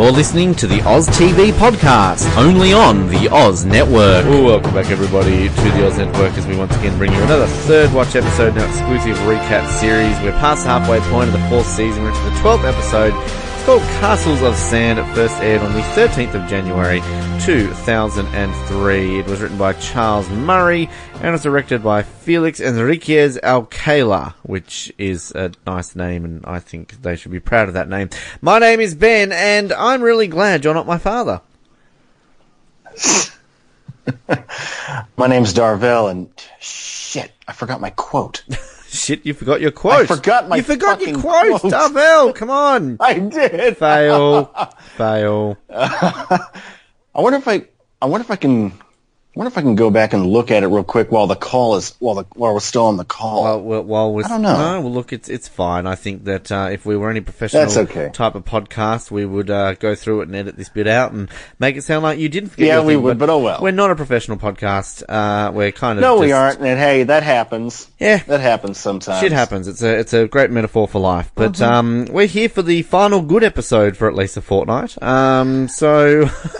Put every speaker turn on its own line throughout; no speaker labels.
You're listening to the Oz TV podcast, only on the Oz Network.
Well, welcome back, everybody, to the Oz Network as we once again bring you another third watch episode, now exclusive recap series. We're past halfway point of the fourth season. We're into the 12th episode. It's called Castles of Sand. It first aired on the 13th of January 2003. It was written by Charles Murray and was directed by Felix Enriquez Alcala, which is a nice name, and I think they should be proud of that name. My name is Ben, and I'm really glad you're not my father.
My name's Darvell, and shit, I forgot my quote.
Shit, you forgot your quote.
I forgot my
You forgot your quote,
quote.
Darvell. Come on.
I did.
Fail. Fail.
I wonder if I. I wonder if I can. I wonder if I can go back and look at it real quick while the call is while the while we're still on the call.
Well, well, well we're,
I don't know.
No, well, look, it's it's fine. I think that uh, if we were any professional
That's okay.
type of podcast, we would uh, go through it and edit this bit out and make it sound like you didn't forget.
Yeah, we
thing,
would, but oh well.
We're not a professional podcast. Uh, we're kind of
no, we aren't. And hey, that happens.
Yeah.
that happens sometimes.
Shit happens. It's a it's a great metaphor for life. But
Mm-hmm.
um, we're here for the final good episode for at least a fortnight. Um, so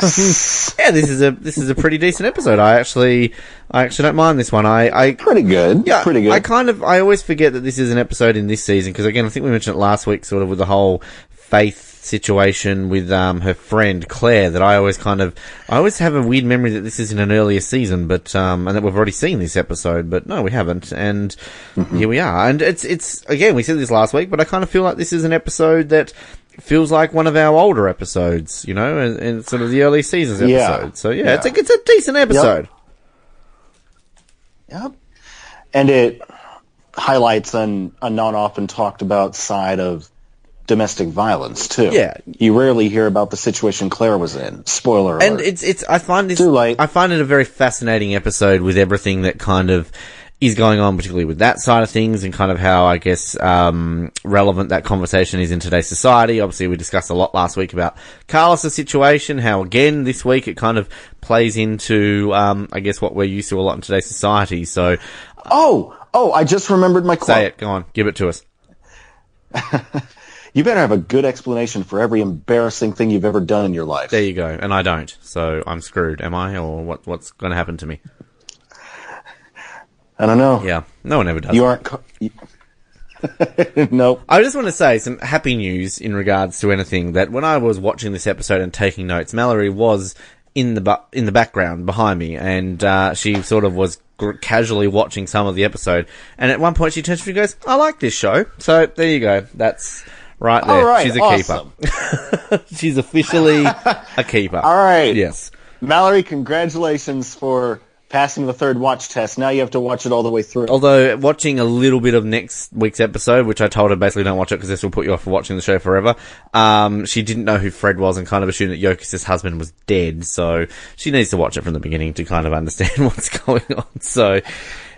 yeah, this is a this is a pretty decent episode. I actually I actually don't mind this one. I I
Pretty good.
yeah,
pretty good.
I kind of I always forget that this is an episode in this season because again I think we mentioned it last week, sort of with the whole faith situation with um her friend Claire. That I always kind of I always have a weird memory that this is in an earlier season, but um and that we've already seen this episode, but no, we haven't, and
Mm-hmm.
here we are. And it's it's again we said this last week, but I kind of feel like this is an episode that. Feels like one of our older episodes, you know, and, and sort of the early seasons
Yeah.
episode. So yeah,
Yeah.
it's a it's a decent episode.
Yep. And it highlights an, a not often talked about side of domestic violence too.
Yeah.
You rarely hear about the situation Claire was in. Spoiler alert.
and it's it's I find this
Too late.
I find it a very fascinating episode with everything that kind of is going on, particularly with that side of things, and kind of how I guess um, relevant that conversation is in today's society. Obviously, we discussed a lot last week about Carlos's situation. How again this week it kind of plays into um, I guess what we're used to a lot in today's society. So
oh, oh, I just remembered my quote.
say it, go on, give it to us.
You better have a good explanation for every embarrassing thing you've ever done in your life.
There you go, and I don't, so I'm screwed, am I, or what? What's going to happen to me?
I don't know.
Yeah, no one ever does.
You aren't. Co- nope.
I just want to say some happy news in regards to anything that when I was watching this episode and taking notes, Mallory was in the bu- in the background behind me, and uh, she sort of was gr- casually watching some of the episode. And at one point, she turns to me and goes, "I like this show." So there you go. That's right there.
Right.
She's a
awesome.
keeper. She's officially a keeper.
All right.
Yes.
Mallory, congratulations for passing the third watch test. Now you have to watch it all the way through.
Although watching a little bit of next week's episode, which I told her basically don't watch it because this will put you off for watching the show forever. Um, she didn't know who Fred was and kind of assumed that Yokas' husband was dead. So she needs to watch it from the beginning to kind of understand what's going on. So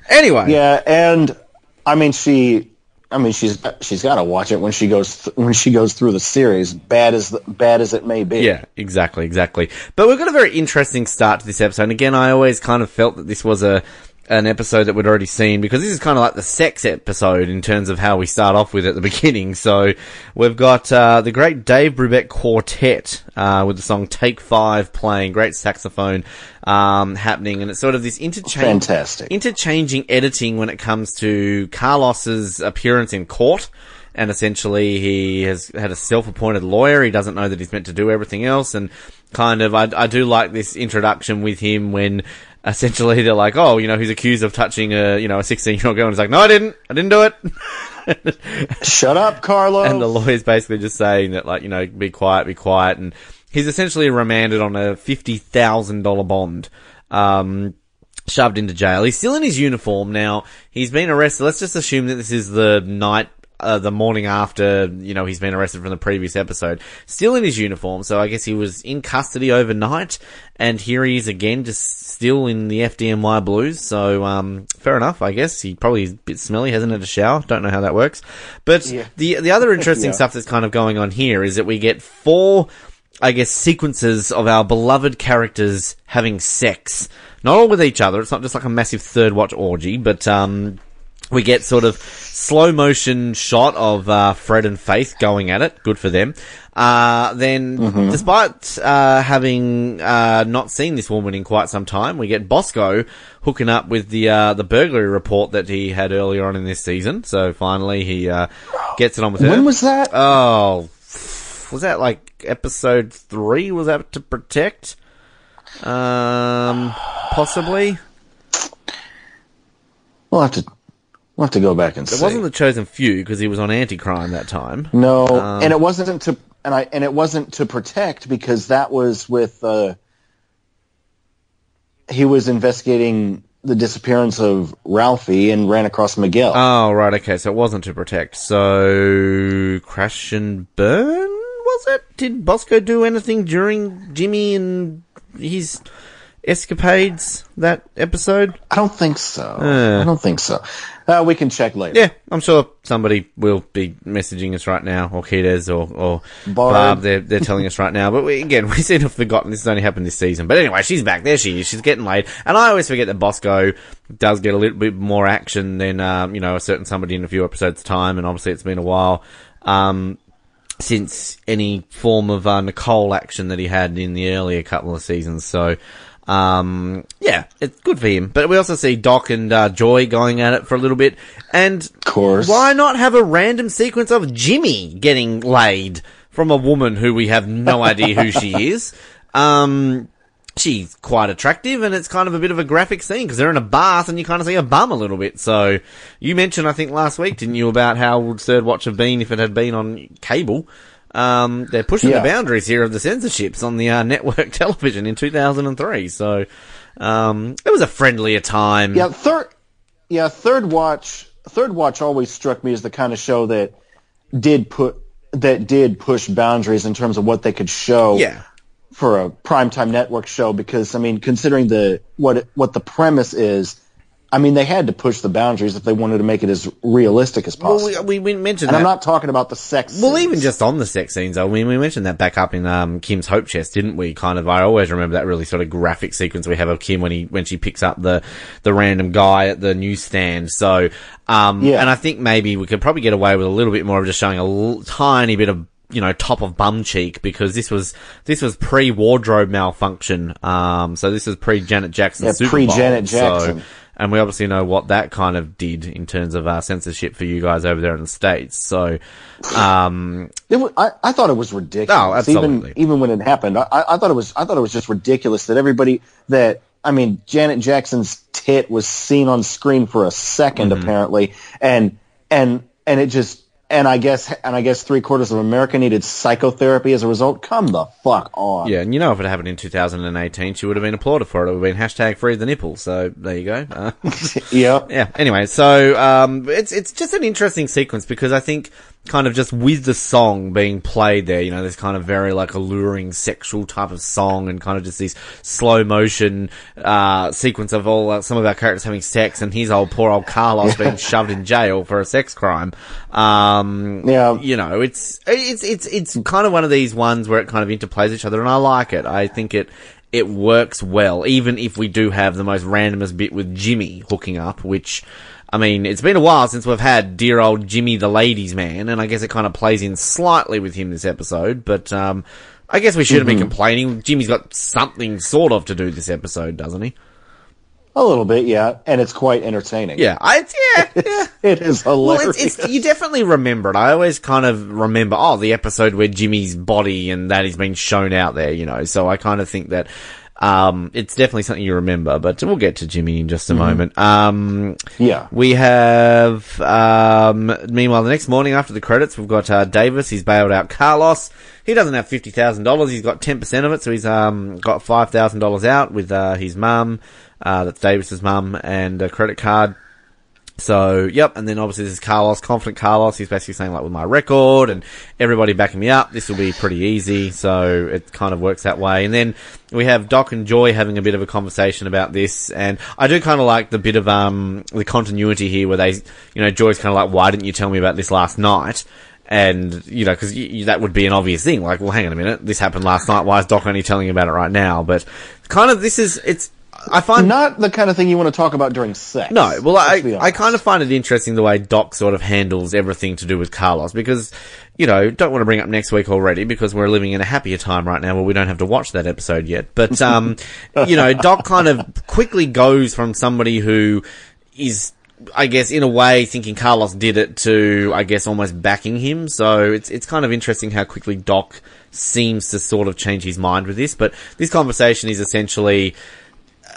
anyway,
Yeah, and I mean she, I mean she's she's got to watch it when she goes th- when she goes through the series. Bad as the, bad as it may be.
Yeah, exactly, exactly. But we've got a very interesting start to this episode. And again, I always kind of felt that this was a an episode that we'd already seen because this is kind of like the sex episode in terms of how we start off with at the beginning. So we've got uh, the great Dave Brubeck Quartet uh, with the song "Take Five playing, great saxophone um, happening, and it's sort of this interchange,
Fantastic.
interchanging editing when it comes to Carlos's appearance in court. And essentially, he has had a self-appointed lawyer. He doesn't know that he's meant to do everything else. And kind of, I, I do like this introduction with him when essentially they're like, oh, you know, he's accused of touching a, you know, a 16-year-old girl. And he's like, no, I didn't. I didn't do it.
Shut up, Carlos.
and the lawyer's basically just saying that, like, you know, be quiet, be quiet. And he's essentially remanded on a $50,000 bond. Um, shoved into jail. He's still in his uniform now. He's been arrested. Let's just assume that this is the night, uh, the morning after, you know, he's been arrested from the previous episode. Still in his uniform, so I guess he was in custody overnight, and here he is again, just still in the FDNY blues. So, um, fair enough, I guess. He probably is a bit smelly, hasn't had a shower. Don't know how that works. But
Yeah.
the, the other interesting
Yeah.
stuff that's kind of going on here is that we get four I guess, sequences of our beloved characters having sex. Not all with each other. It's not just like a massive third watch orgy, but, um, we get sort of slow motion shot of uh, Fred and Faith going at it. Good for them. Uh, then, despite uh, having uh, not seen this woman in quite some time, we get Bosco hooking up with the uh, the burglary report that he had earlier on in this season. So finally, he uh, gets it on with her.
When was that?
Oh, was that like episode three? Was that to protect? Um, possibly.
we'll have to we'll have to go back and
It
see.
It wasn't the chosen few because he was on anti-crime that time.
no,
Um,
and it wasn't to and I and it wasn't to protect because that was with uh, he was investigating the disappearance of Ralphie and ran across Miguel.
Oh, right, okay, so it wasn't to protect. So, crash and burn, was it? Did Bosco do anything during Jimmy and his escapades that episode?
I don't think so.
Uh.
I don't think so. Uh, we can check later.
Yeah, I'm sure somebody will be messaging us right now, or Kides, or, or
Bard.
Barb, they're, they're telling us right now. But we, again, we seem to have forgotten this has only happened this season. But anyway, she's back. There she is. She's getting laid. And I always forget that Bosco does get a little bit more action than, um, you know, a certain somebody in a few episodes' time. And obviously it's been a while. Um, since any form of uh, Nicole action that he had in the earlier couple of seasons. So, um, yeah, it's good for him. But we also see Doc and uh, Joy going at it for a little bit. And
Of course.
why not have a random sequence of Jimmy getting laid from a woman who we have no idea who she is? Um, she's quite attractive and it's kind of a bit of a graphic scene because they're in a bath and you kind of see a bum a little bit. So you mentioned, I think last week, didn't you, about how would Third Watch have been if it had been on cable? Um, they're pushing
Yeah.
the boundaries here of the censorships on the uh, network television in 2003. So, um, it was a friendlier time.
Yeah, third. Yeah, third watch. Third watch always struck me as the kind of show that did put that did push boundaries in terms of what they could show.
Yeah.
For a primetime network show, because I mean, considering the what what the premise is, I mean, they had to push the boundaries if they wanted to make it as realistic as possible.
we, we, we mentioned
and
that.
I'm not talking about the sex.
Well,
scenes.
even just on the sex scenes, I mean, we mentioned that back up in um, Kim's Hope Chest, didn't we? Kind of, I always remember that really sort of graphic sequence we have of Kim when he when she picks up the the random guy at the newsstand. So, um,
Yeah.
and I think maybe we could probably get away with a little bit more of just showing a l- tiny bit of you know top of bum cheek because this was this was pre wardrobe malfunction. Um, so this is pre Janet Jackson.
Yeah, pre-Janet Jackson.
So, and we obviously know what that kind of did in terms of uh, censorship for you guys over there in the states. So, um,
It wa- I, I thought it was ridiculous.
Oh, absolutely.
Even even when it happened, I, I thought it was I thought it was just ridiculous that everybody that I mean Janet Jackson's tit was seen on screen for a 2nd
Mm-hmm.
apparently, and and and it just and I guess and I guess three quarters of America needed psychotherapy as a result. Come the fuck on.
Yeah, and you know if it happened in 2018, she would have been applauded for it. It would have been hashtag free the nipple. So there you go. Uh,
yeah.
yeah. Anyway, so um, it's it's just an interesting sequence because I think kind of just with the song being played there, you know, this kind of very like alluring sexual type of song and kind of just this slow motion uh, sequence of all uh, some of our characters having sex and his old poor old Carlos being shoved in jail for a sex crime. Um,
Yeah.
you know, it's it's it's it's kind of one of these ones where it kind of interplays each other, and I like it. I think it it works well, even if we do have the most randomest bit with Jimmy hooking up, which. I mean, it's been a while since we've had dear old Jimmy the ladies man, and I guess it kind of plays in slightly with him this episode, but, um, I guess we shouldn't be complaining. Jimmy's got something sort of to do this episode, doesn't he?
A little bit, yeah, and it's quite entertaining.
Yeah, I, yeah, yeah.
it is
Well,
hilarious.
it's, it's you definitely remember it. I always kind of remember, oh, the episode where Jimmy's body and that is being shown out there, you know. So I kind of think that um, it's definitely something you remember. But we'll get to Jimmy in just a moment. Um,
yeah.
we have, um, meanwhile, the next morning after the credits, we've got uh, Davis. He's bailed out Carlos. He doesn't have fifty thousand dollars. He's got ten percent of it, so he's um, got five thousand dollars out with uh, his mum. Uh, that's Davis's mum and a credit card. So, yep, and then obviously this is Carlos, confident Carlos. He's basically saying like with my record and everybody backing me up, this will be pretty easy. So it kind of works that way. And then we have Doc and Joy having a bit of a conversation about this. And I do kind of like the bit of, um, the continuity here where they, you know, Joy's kind of like, why didn't you tell me about this last night? And, you know, cause y- y- that would be an obvious thing. Like, well, hang on a minute. This happened last night. Why is Doc only telling you about it right now? But kind of this is, it's, I find
not the kind of thing you want to talk about during sex.
No, well, I, I kind of find it interesting the way Doc sort of handles everything to do with Carlos because, you know, don't want to bring up next week already because we're living in a happier time right now where we don't have to watch that episode yet. But, um, you know, Doc kind of quickly goes from somebody who is, I guess, in a way thinking Carlos did it to, I guess, almost backing him. So it's, it's kind of interesting how quickly Doc seems to sort of change his mind with this. But this conversation is essentially,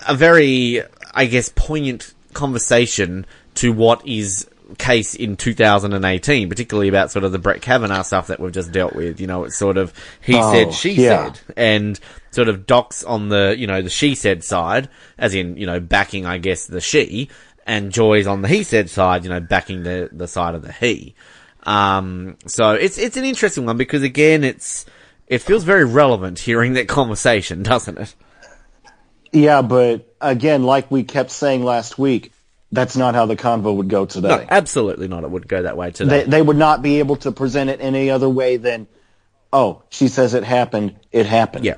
a very, I guess, poignant conversation to what is case in 2018, particularly about sort of the Brett Kavanaugh stuff that we've just dealt with. You know, it's sort of he
Oh,
said, she
yeah.
said, and sort of Doc's on the, you know, the she said side, as in, you know, backing, I guess, the she, and Joy's on the he said side, you know, backing the, the side of the he. Um, so it's, it's an interesting one because again, it's, it feels very relevant hearing that conversation, doesn't it?
Yeah, but again, like we kept saying last week, that's not how the convo would go today.
No, absolutely not. It would go that way today.
they, they would not be able to present it any other way than, oh, she says it happened, it happened.
yeah,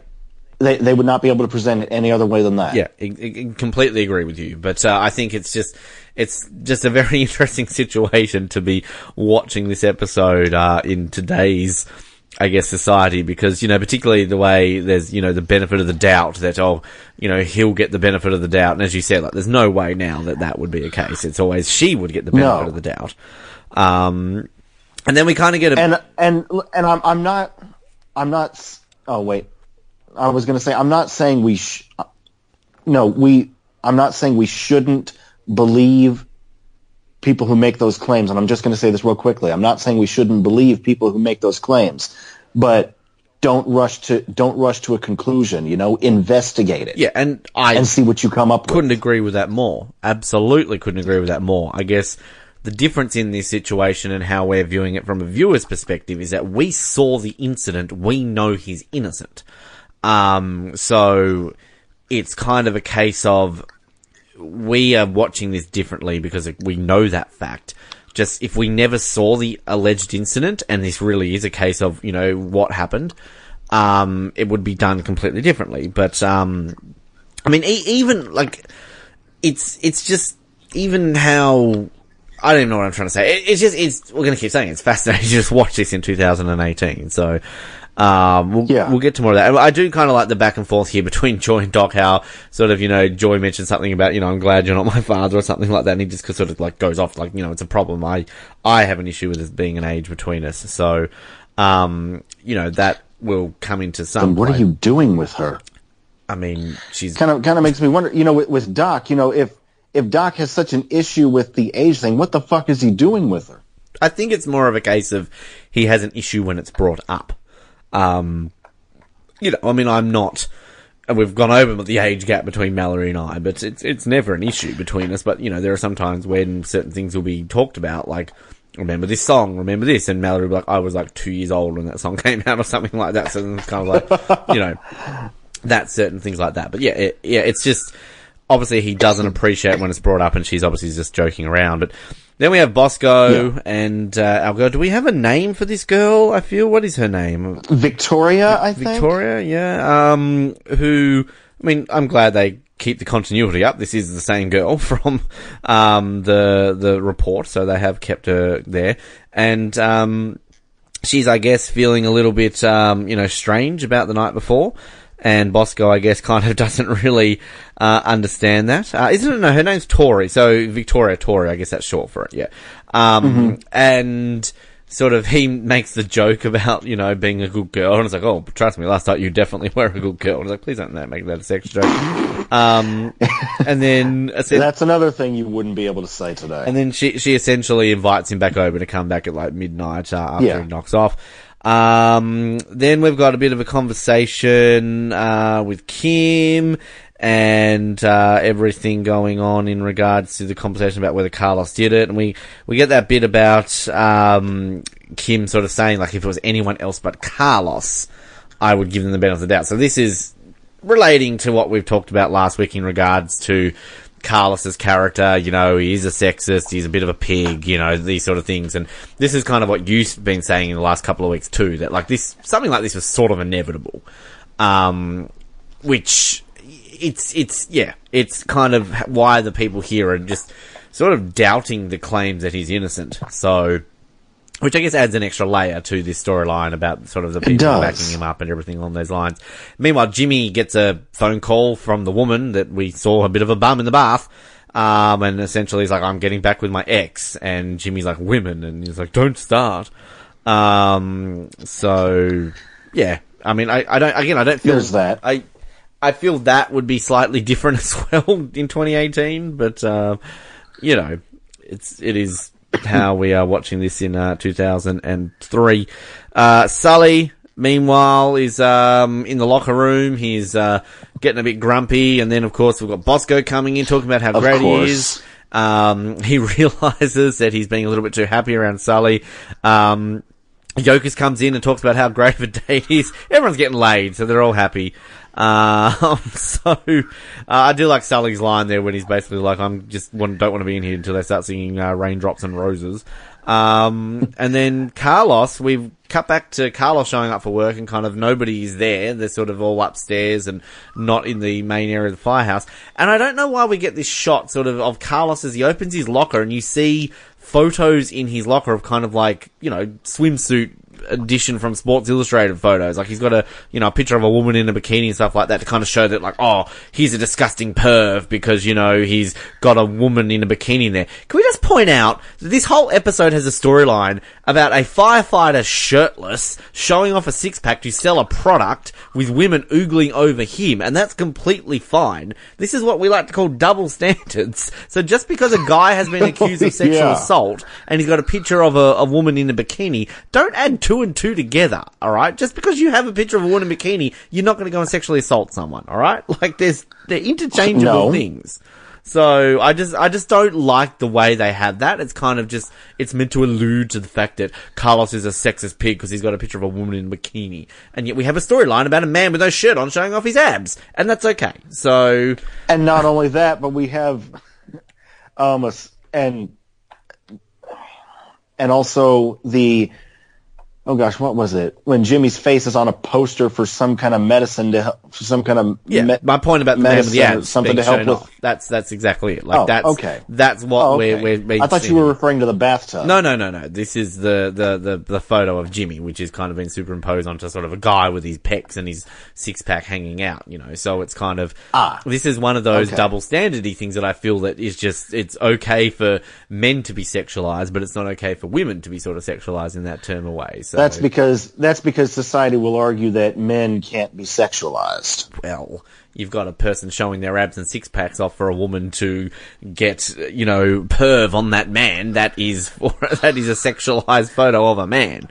They, they would not be able to present it any other way than that.
yeah, I, I completely agree with you. But uh, I think it's just it's just a very interesting situation to be watching this episode uh, in today's. I guess society because you know particularly the way there's you know the benefit of the doubt that oh you know he'll get the benefit of the doubt and as you said like there's no way now that that would be a case it's always she would get the benefit
No.
of the doubt um and then we kind of get a
And and and I'm I'm not I'm not. Oh wait, I was going to say I'm not saying we. Sh- no, we. I'm not saying we shouldn't believe people who make those claims. And I'm just going to say this real quickly. I'm not saying we shouldn't believe people who make those claims, but don't rush to don't rush to a conclusion. You know, investigate it
yeah and I
and see what you come up with.
couldn't agree with that more. Absolutely couldn't agree with that more. I guess the difference in this situation and how we're viewing it from a viewer's perspective is that we saw the incident, we know he's innocent. Um, so it's kind of a case of we are watching this differently because we know that fact. Just if we never saw the alleged incident, and this really is a case of you know what happened, um, it would be done completely differently. But um, I mean, e- even like it's it's just even how I don't even know what I'm trying to say. It, it's just it's we're gonna keep saying it. it's fascinating just watch this in 2018. So um, we'll,
Yeah.
we'll get to more of that. I do kind of like the back and forth here between Joy and Doc. How sort of you know Joy mentioned something about you know I'm glad you're not my father or something like that, and he just sort of like goes off like you know it's a problem. I I have an issue with this being an age between us. So um, you know that will come into some.
And what are you doing with her?
I mean, she's
kind of kind of makes me wonder. You know, with, with Doc, you know, if if Doc has such an issue with the age thing, what the fuck is he doing with her?
I think it's more of a case of he has an issue when it's brought up. Um, you know, I mean, I'm not. and We've gone over the age gap between Mallory and I, but it's it's never an issue between us. But you know, there are some times when certain things will be talked about, like remember this song, remember this, and Mallory like, I was like two years old when that song came out, or something like that. So it's kind of like, you know, that certain things like that. But yeah, it, yeah, it's just obviously he doesn't appreciate when it's brought up, and she's obviously just joking around. But then we have Bosco
Yeah.
and uh, our girl. Do we have a name for this girl? I feel what is her name?
Victoria, I think.
Victoria, yeah. Um, who? I mean, I'm glad they keep the continuity up. This is the same girl from um the the report, so they have kept her there, and um, she's I guess feeling a little bit um you know strange about the night before. And Bosco, I guess, kind of doesn't really uh, understand that. Uh, isn't it? No, her name's Tori. So Victoria Tori, I guess that's short for it. Yeah. Um, and sort of he makes the joke about you know being a good girl, and it's like, oh, trust me, last night you definitely were a good girl. And it's like, please don't make that a sex joke. um, and then I
That's another thing you wouldn't be able to say today.
and then she she essentially invites him back over to come back at like midnight uh, after
Yeah.
he knocks off. Um, then we've got a bit of a conversation uh, with Kim and uh, everything going on in regards to the conversation about whether Carlos did it, and we we get that bit about um, Kim sort of saying like if it was anyone else but Carlos, I would give them the benefit of the doubt. So this is relating to what we've talked about last week in regards to Carlos's character, you know, he is a sexist, he's a bit of a pig, you know, these sort of things. And this is kind of what you've been saying in the last couple of weeks too, that like this, something like this was sort of inevitable. Um, which it's it's yeah, it's kind of why the people here are just sort of doubting the claims that he's innocent. So, which I guess adds an extra layer to this storyline about sort of the people backing him up and everything along those lines. Meanwhile, Jimmy gets a phone call from the woman that we saw a bit of a bum in the bath. Um, and essentially he's like, I'm getting back with my ex. And Jimmy's like, women. And he's like, don't start. Um, so, yeah. I mean, I, I don't, again, I don't feel
There's that.
I, I feel that would be slightly different as well in 2018, but, uh, you know, it's, it is how we are watching this in, uh, 2003. Uh, Sully, meanwhile, is, um, in the locker room. He's, uh, getting a bit grumpy. And then, of course, we've got Bosco coming in talking about how
Of
great
course.
he is. Um, he realizes that he's being a little bit too happy around Sully. Um, Yokas comes in and talks about how great of a day it is. Everyone's getting laid, so they're all happy. Um, so uh, I do like Sully's line there when he's basically like, "I'm just want, don't want to be in here until they start singing uh, Raindrops and Roses." Um, and then Carlos, we've cut back to Carlos showing up for work, and kind of nobody is there. They're sort of all upstairs and not in the main area of the firehouse. And I don't know why we get this shot sort of of Carlos as he opens his locker, and you see photos in his locker of kind of like you know swimsuit edition from Sports Illustrated photos. Like he's got a you know a picture of a woman in a bikini and stuff like that to kind of show that like oh he's a disgusting perv because you know he's got a woman in a bikini there. Can we just point out that this whole episode has a storyline about a firefighter shirtless showing off a six pack to sell a product with women oogling over him, and that's completely fine. This is what we like to call double standards. So just because a guy has been accused of sexual
Yeah.
assault and he's got a picture of a, a woman in a bikini, don't add two and two together, alright? Just because you have a picture of a woman in a bikini, you're not gonna go and sexually assault someone, alright? Like there's, they're interchangeable
No.
things. So I just, I just don't like the way they have that. It's kind of just, it's meant to allude to the fact that Carlos is a sexist pig because he's got a picture of a woman in a bikini. And yet we have a storyline about a man with no shirt on showing off his abs. And that's okay. So,
And not only that, but we have, um, a and and also the, oh gosh, what was it? When Jimmy's face is on a poster for some kind of medicine to help, for some kind of
Yeah,
me-
my point about the man with the
medicine
abs
something to help with.
off. That's that's exactly it. Like
Oh,
that's
okay.
That's what
Oh,
we're
okay.
we're
I thought you were referring to the bathtub.
No, no, no, no. This is the, the, the, the photo of Jimmy, which is kind of been superimposed onto sort of a guy with his pecs and his six pack hanging out, you know. So it's kind of,
Ah.
this is one of those
Okay.
double standardy things that I feel that is just, it's okay for men to be sexualized, but it's not okay for women to be sort of sexualized in that term away. So
That's because that's because society will argue that men can't be sexualized.
well, you've got a person showing their abs and six packs off for a woman to get, you know, perv on that man. That is, that is a sexualized photo of a man.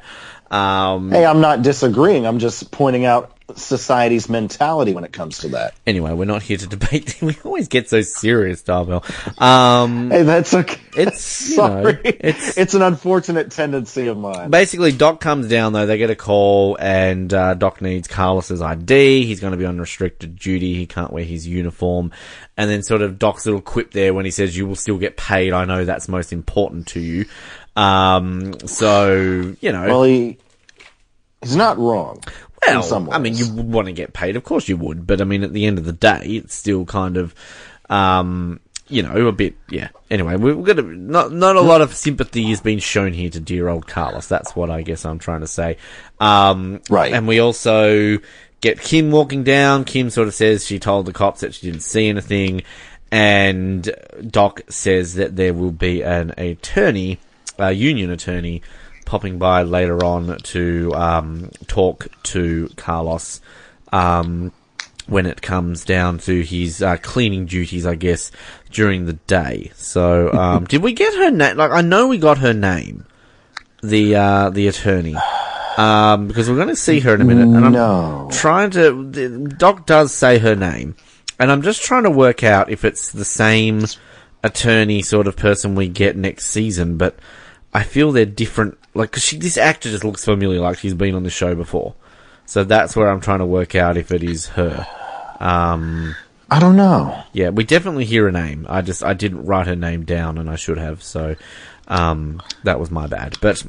Um,
Hey, I'm not disagreeing. I'm just pointing out society's mentality when it comes to that.
anyway, we're not here to debate. We always get so serious, Darvell. Um,
Hey, that's okay.
it's, you know,
Sorry.
it's,
it's an unfortunate tendency of mine.
Basically, Doc comes down though. They get a call, and uh, Doc needs Carlos's ID. He's going to be on restricted duty. He can't wear his uniform. And then, sort of Doc's little quip there when he says, "You will still get paid. I know that's most important to you." Um, so you know,
Well, he he's not wrong.
well, I mean, you would want to get paid, of course you would, but I mean, at the end of the day, it's still kind of, um, you know, a bit, yeah. Anyway, we've got a, not not a lot of sympathy is being shown here to dear old Carlos. That's what I guess I'm trying to say. Um,
Right.
And we also get Kim walking down. Kim sort of says she told the cops that she didn't see anything, and Doc says that there will be an attorney, a union attorney, popping by later on to um, talk to Carlos um, when it comes down to his uh, cleaning duties, I guess, during the day. So, um, did we get her name? Like, I know we got her name, the uh, the attorney, um, because we're going to see her in a minute. And I'm
No.
trying to. the- Doc does say her name, and I'm just trying to work out if it's the same attorney sort of person we get next season, but I feel they're different. Like, cause she, this actor just looks familiar, like she's been on the show before. So that's where I'm trying to work out if it is her. Um,
I don't know.
yeah, we definitely hear a name. I just I didn't write her name down, and I should have. So um, that was my bad. But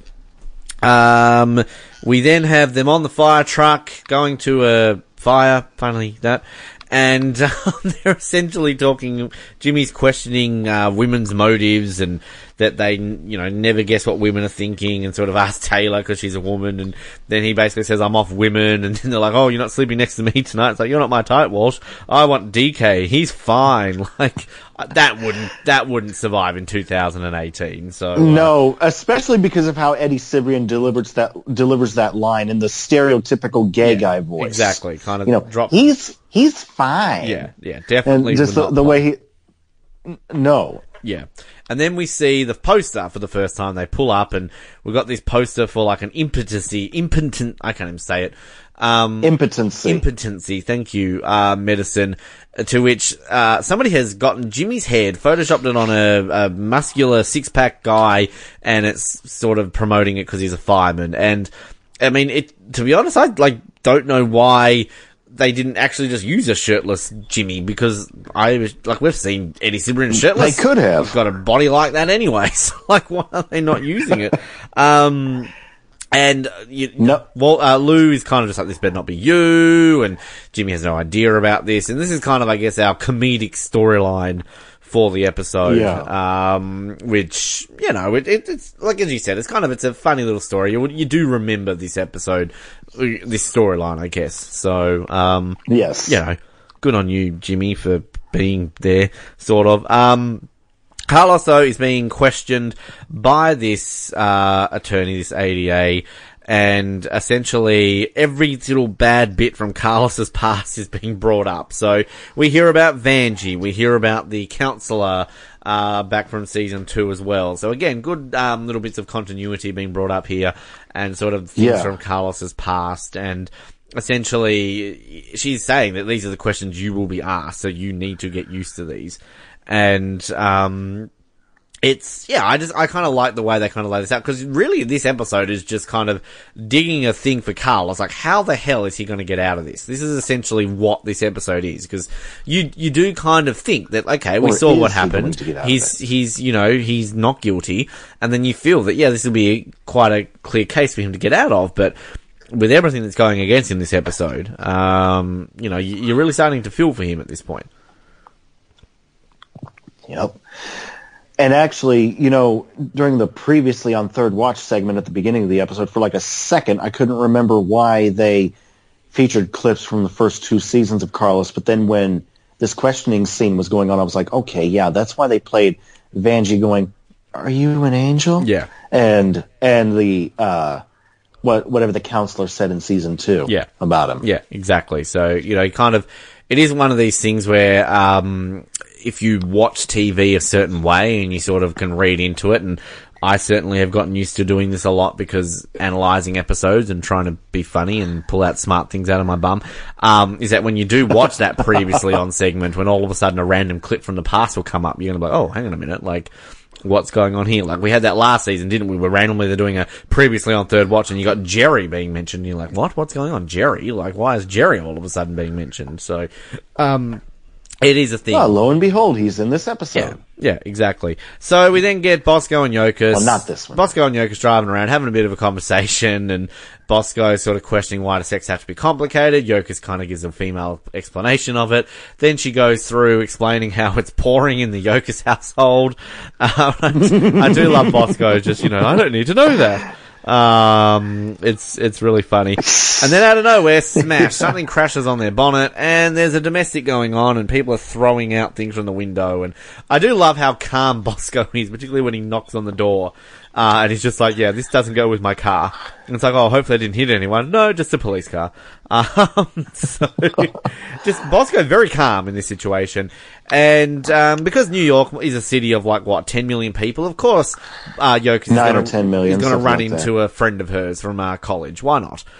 um, we then have them on the fire truck going to a fire. Finally, that and um, they're essentially talking. Jimmy's questioning uh, women's motives and that they, you know, never guess what women are thinking, and sort of ask Taylor because she's a woman, and then he basically says, "I'm off women," and then they're like, "Oh, you're not sleeping next to me tonight." It's like you're not my type, Walsh. I want DK. He's fine. Like that wouldn't that wouldn't survive in 2018. So uh,
No, especially because of how Eddie Cibrian delivers that delivers that line in the stereotypical gay guy voice.
exactly, kind of
You know,
drop.
he's he's fine.
yeah, yeah, definitely.
and
just
the, the way he. No,
Yeah. And then we see the poster for the first time. They pull up and we've got this poster for like an impotency, impotent, I can't even say it. Um,
impotency.
impotency, thank you, uh, medicine, to which, uh, somebody has gotten Jimmy's head, photoshopped it on a, a muscular six pack guy, and it's sort of promoting it because he's a fireman. And, I mean, it, to be honest, I, like, don't know why they didn't actually just use a shirtless Jimmy, because I was, like, we've seen Eddie Cibrian shirtless.
They could have.
He's got a body like that anyway, so, like, why are they not using it? Um, and uh, you,
No.
well, uh, Lou is kind of just like this better not be you, and Jimmy has no idea about this, and this is kind of, I guess, our comedic storyline for the episode.
Yeah.
Um, which you know, it, it, it's like as you said, it's kind of it's a funny little story. You, you do remember this episode, this storyline, I guess. So, um,
yes.
you know, good on you, Jimmy, for being there, sort of. Um, Carlos, though, is being questioned by this uh, attorney, this ADA, and essentially every little bad bit from Carlos's past is being brought up. So we hear about Vanjie, we hear about the counselor uh, back from season two as well. So again, good um, little bits of continuity being brought up here, and sort of things
Yeah.
from Carlos's past, and essentially she's saying that these are the questions you will be asked, so you need to get used to these. And um, it's yeah, I just I kind of like the way they kind of lay this out because really this episode is just kind of digging a thing for Carl. It's like how the hell is he going to get out of this? This is essentially what this episode is because you you do kind of think that okay, we
Or
saw what happened.
to get out of
He's he's you know he's not guilty, and then you feel that yeah, this will be quite a clear case for him to get out of, but. With everything that's going against him this episode, um, you know, you- you're really starting to feel for him at this point.
Yep. And actually, you know, during the previously on third watch segment at the beginning of the episode, for like a second, I couldn't remember why they featured clips from the first two seasons of Carlos. But then when this questioning scene was going on, I was like, okay, yeah, that's why they played Vanjie going, "Are you an angel?"
Yeah.
And and the uh, what whatever the counselor said in season two,
Yeah.
about him.
Yeah, exactly. So, you know, kind of, it is one of these things where, um, if you watch TV a certain way and you sort of can read into it, and I certainly have gotten used to doing this a lot because analyzing episodes and trying to be funny and pull out smart things out of my bum, um, is that when you do watch that previously on segment, when all of a sudden a random clip from the past will come up, you're gonna be like, oh, hang on a minute, like, what's going on here? Like we had that last season, didn't we? Where randomly they're doing a previously on third watch, and you got Jerry being mentioned. And you're like, what? What's going on, Jerry? Like, why is Jerry all of a sudden being mentioned? So, um, it is a thing.
Oh, lo and behold, he's in this episode.
Yeah, yeah, exactly. So we then get Bosco and Yokas.
Well, not this one.
Bosco and Yokas driving around, having a bit of a conversation, and Bosco sort of questioning why does sex have to be complicated. Yokas kind of gives a female explanation of it. Then she goes through explaining how it's pouring in the Yokas household. Um, I do love Bosco. Just you know, I don't need to know that. Um, it's it's really funny. And then out of nowhere, smash! Something crashes on their bonnet, and there's a domestic going on, and people are throwing out things from the window. And I do love how calm Bosco is, particularly when he knocks on the door, uh, and he's just like, "Yeah, this doesn't go with my car." And it's like, "Oh, hopefully I didn't hit anyone." No, just a police car. Um, so just Bosco very calm in this situation, and um, because New York is a city of like what 10 million people, of course, uh, Yoke is gonna,
or 10 million,
He's going to run
like
into a friend of hers from uh, college. Why not?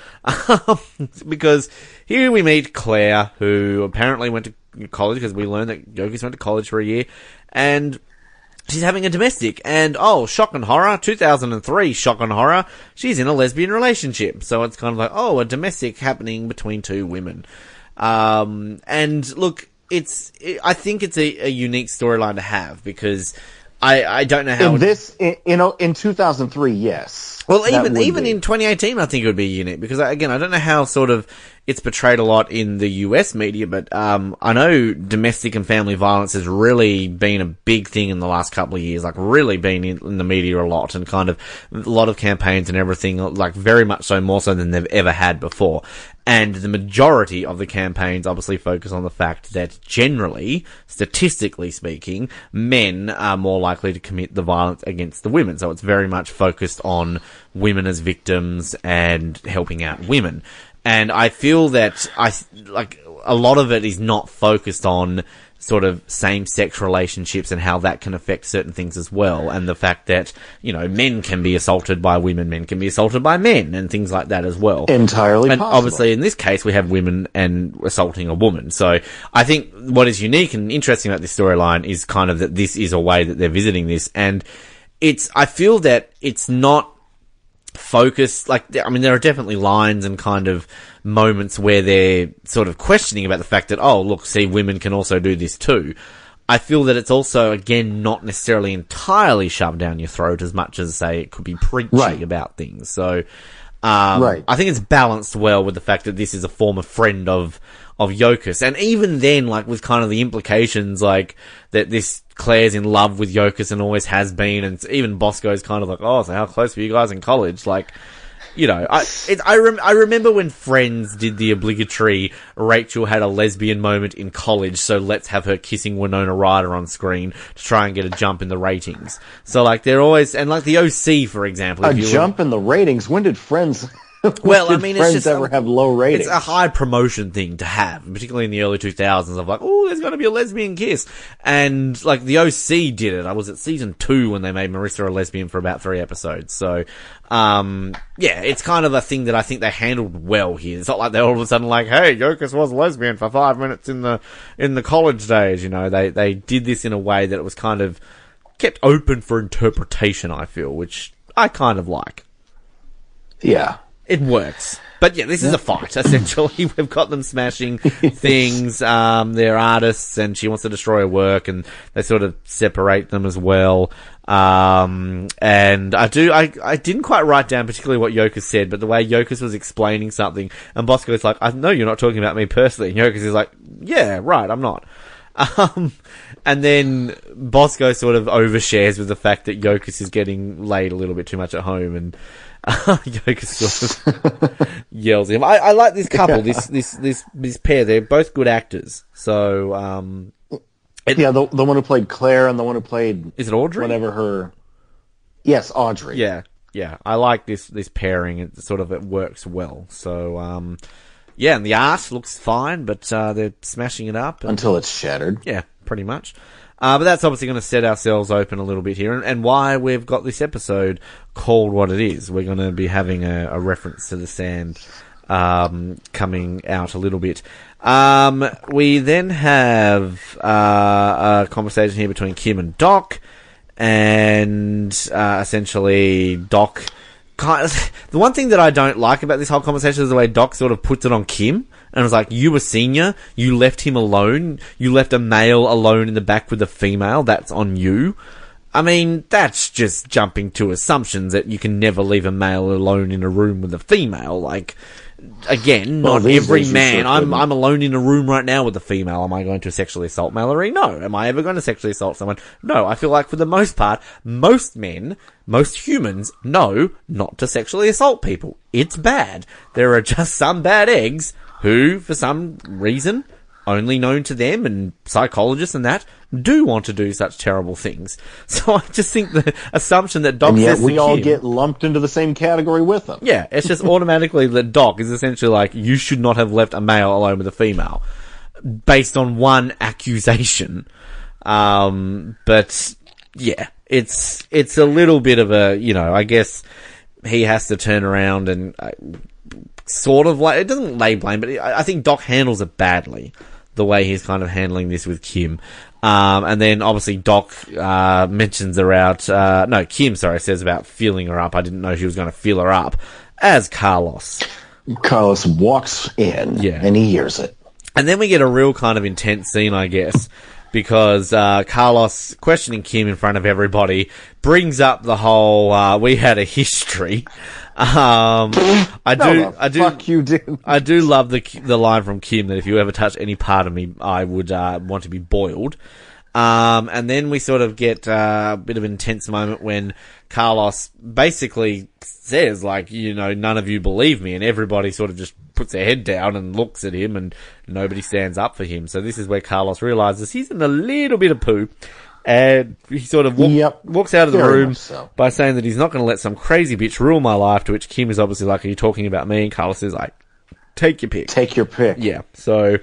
Um, because here we meet Claire, who apparently went to college because we learned that Yokas went to college for a year, and she's having a domestic. And oh, shock and horror, 2003, shock and horror, she's in a lesbian relationship. So it's kind of like, oh, a domestic happening between two women. Um, and look, it's, it, I think it's a, a unique storyline to have because I, I don't know how.
In this, in, know, in 2003, yes.
Well,
That
even even
be.
in 2018, I think it would be unique because again, I don't know how sort of it's portrayed a lot in the US media, but um, I know domestic and family violence has really been a big thing in the last couple of years. Like, really been in, in the media a lot, and kind of a lot of campaigns and everything. Like, very much so, more so than they've ever had before. And the majority of the campaigns obviously focus on the fact that generally, statistically speaking, men are more likely to commit the violence against the women. So it's very much focused on women as victims and helping out women. And I feel that I, like, a lot of it is not focused on sort of same-sex relationships and how that can affect certain things as well. And the fact that, you know, men can be assaulted by women, men can be assaulted by men and things like that as well.
Entirely
And
possible.
obviously in this case we have women and assaulting a woman. So I think what is unique and interesting about this storyline is kind of that this is a way that they're visiting this and it's, I feel that it's not focused like I mean there are definitely lines and kind of moments where they're sort of questioning about the fact that oh look see women can also do this too. I feel that it's also again not necessarily entirely shoved down your throat as much as say it could be preachy
Right.
about things. So um,
Right.
I think it's balanced well with the fact that this is a former friend of of Yokas, and even then, like with kind of the implications, like that this Claire's in love with Yokas and always has been, and even Bosco's kind of like, oh, so how close were you guys in college? Like, you know, I it, I rem- I remember when Friends did the obligatory Rachel had a lesbian moment in college, so let's have her kissing Winona Ryder on screen to try and get a jump in the ratings. So like they're always and like the OC for example,
a
if you look-
jump in the ratings. When did Friends?
Well, I mean, it's just-
ever have low ratings?
It's a high promotion thing to have, particularly in the early 2000s of like, oh, there's going to be a lesbian kiss. And like the OC did it. I was at season two when they made Marissa a lesbian for about three episodes. So, um, yeah, it's kind of a thing that I think they handled well here. It's not like they're all of a sudden like, hey, Yokas was a lesbian for five minutes in the, in the college days. You know, they, they did this in a way that it was kind of kept open for interpretation, I feel, which I kind of like.
yeah.
It works. But yeah, this is a fight, essentially. We've got them smashing things. Um, they're artists and she wants to destroy her work and they sort of separate them as well. Um, and I do, I, I didn't quite write down particularly what Yokas said, but the way Yokas was explaining something and Bosco is like, I know you're not talking about me personally. And Yokas is like, yeah, right, I'm not. Um, and then Bosco sort of overshares with the fact that Yokas is getting laid a little bit too much at home, and Sort of yells at him. I, I like this couple, this this this this pair. They're both good actors. So, um,
Yeah, the the one who played Claire and the one who played
is it Audrey?
whatever her. Yes, Audrey.
Yeah, yeah. I like this this pairing. It sort of it works well. So, um, yeah, and the art looks fine, but uh, they're smashing it up. And,
Until it's shattered.
Yeah, pretty much. Uh, but that's obviously going to set ourselves open a little bit here, and, and why we've got this episode called what it is. We're going to be having a, a reference to the sand um, coming out a little bit. Um, we then have uh, a conversation here between Kim and Doc, and uh, essentially Doc. Kind of, the one thing that I don't like about this whole conversation is the way Doc sort of puts it on Kim. And was like, you were senior, you left him alone, you left a male alone in the back with a female, that's on you. I mean, that's just jumping to assumptions that you can never leave a male alone in a room with a female. Like, again,
Well,
not every man. I'm. I'm alone in a room right now with a female. Am I going to sexually assault Mallory? No. Am I ever going to sexually assault someone? No. I feel like for the most part, most men, most humans know not to sexually assault people. It's bad. There are just some bad eggs who, for some reason, only known to them and psychologists and that, do want to do such terrible things. So I just think the assumption that Doc
And yet
says
we all get lumped into the same category with them.
yeah, it's just automatically that Doc is essentially like, you should not have left a male alone with a female. Based on one accusation. Um, but, yeah, it's, it's a little bit of a, you know, I guess he has to turn around and uh, sort of like, it doesn't lay blame, but I, I think Doc handles it badly. The way he's kind of handling this with Kim. Um, and then obviously Doc, uh, mentions her out, uh, no, Kim, sorry, says about feeling her up. I didn't know she was going to feel her up as Carlos.
Carlos walks in
Yeah.
and he hears it.
And then we get a real kind of intense scene, I guess. because uh, Carlos questioning Kim in front of everybody brings up the whole uh, we had a history. Um, I
No,
do, I do,
Fuck you, dude.
I do love the the line from Kim that if you ever touch any part of me, I would uh, want to be boiled. Um, and then we sort of get uh, a bit of an intense moment when Carlos basically says, like, you know, none of you believe me, and everybody sort of just puts their head down and looks at him, and nobody stands up for him. So this is where Carlos realizes he's in a little bit of poo, and he sort of walk,
Yep.
walks out of the
Very
room
so.
by saying that he's not going to let some crazy bitch rule my life. To which Kim is obviously like, "Are you talking about me?" And Carlos is like, "Take your pick."
Take your pick.
Yeah, so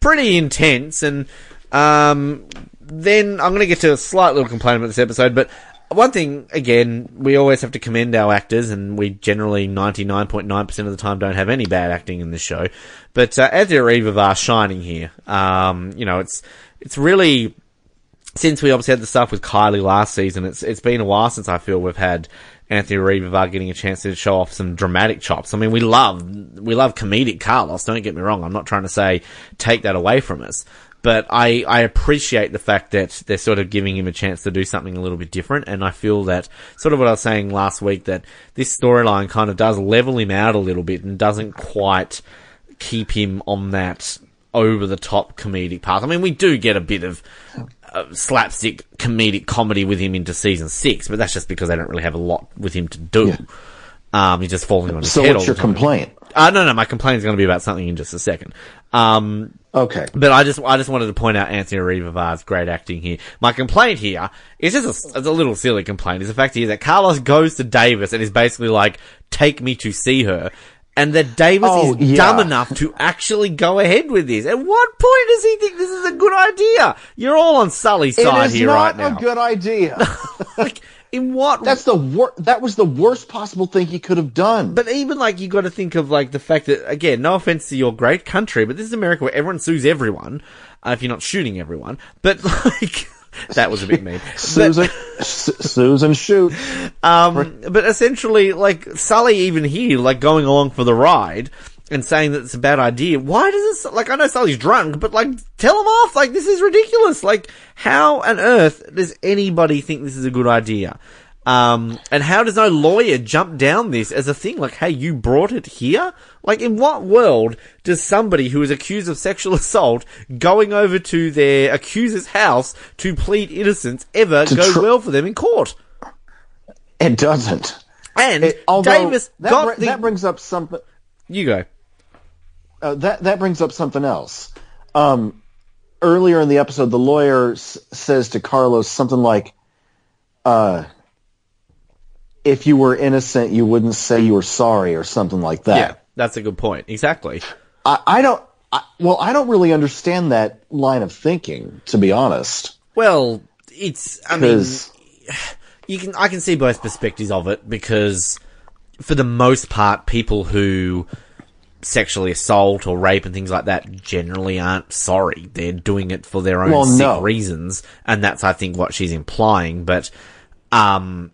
pretty intense, and um, then I'm going to get to a slight little complaint about this episode, but one thing again, we always have to commend our actors, and we generally 99.9% of the time don't have any bad acting in this show. But uh, Adria Ruivivar shining here. Um, you know, it's it's really since we obviously had the stuff with Kylie last season, it's it's been a while since I feel we've had Anthony Ruivivar getting a chance to show off some dramatic chops. I mean, we love we love comedic Carlos. Don't get me wrong. I'm not trying to say take that away from us, but I I appreciate the fact that they're sort of giving him a chance to do something a little bit different. And I feel that sort of what I was saying last week that this storyline kind of does level him out a little bit and doesn't quite keep him on that over the top comedic path. I mean, we do get a bit of uh, slapstick comedic comedy with him into season six, but that's just because they don't really have a lot with him to do. Um, he's just falling on his
So
head
what's
all
your
the time.
complaint?
Uh, no, no, my complaint is going to be about something in just a second. Um,
Okay.
but I just, I just wanted to point out Anthony Ruivivar's great acting here. My complaint here is just a, it's a little silly complaint. Is the fact here that Carlos goes to Davis and is basically like, "Take me to see her," and that Davis
Oh,
is
yeah.
dumb enough to actually go ahead with this. At what point does he think this is a good idea? You're all on Sully's
It
side
is
here
not
right
a good idea.
like, in what
That's the wor- That was the worst possible thing he could have done.
But even like you got to think of like the fact that again, no offense to your great country, but this is America where everyone sues everyone uh, if you're not shooting everyone. But like that was a bit mean.
Susan, S- Susan, shoot.
Um, but essentially, like Sully, even here, like going along for the ride and saying that it's a bad idea. Why does this? Like, I know Sully's drunk, but like, tell him off. Like, this is ridiculous. Like, how on earth does anybody think this is a good idea? Um, and how does no lawyer jump down this as a thing? Like, hey, you brought it here? Like, in what world does somebody who is accused of sexual assault going over to their accuser's house to plead innocence ever go
tr-
well for them in court?
It doesn't.
And
It-
Davis
that,
got
br-
the.
that brings up something.
you go.
Uh, that that brings up something else. Um, earlier in the episode, the lawyer s- says to Carlos something like, uh, "If you were innocent, you wouldn't say you were sorry," or something like that.
Yeah, that's a good point. Exactly.
I, I don't. I, well, I don't really understand that line of thinking, to be honest.
Well, it's. I mean, you can. I can see both perspectives of it because, for the most part, people who sexually assault or rape and things like that generally aren't sorry. They're doing it for their own
Well,
sick
no.
reasons, and that's I think what she's implying. But, um,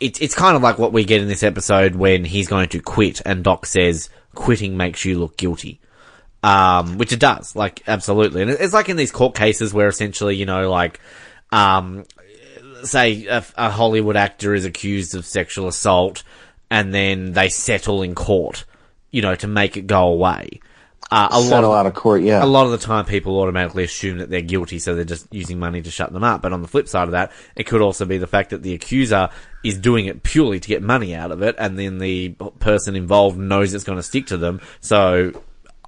it's it's kind of like what we get in this episode when he's going to quit, and Doc says quitting makes you look guilty. Um, which it does, like, absolutely. And it's like in these court cases where essentially, you know, like, um, say a, a Hollywood actor is accused of sexual assault and then they settle in court, you know, to make it go away. Uh, a lot of,
out of court, yeah.
a lot of the time people automatically assume that they're guilty, so they're just using money to shut them up. But on the flip side of that, it could also be the fact that the accuser is doing it purely to get money out of it, and then the person involved knows it's going to stick to them. So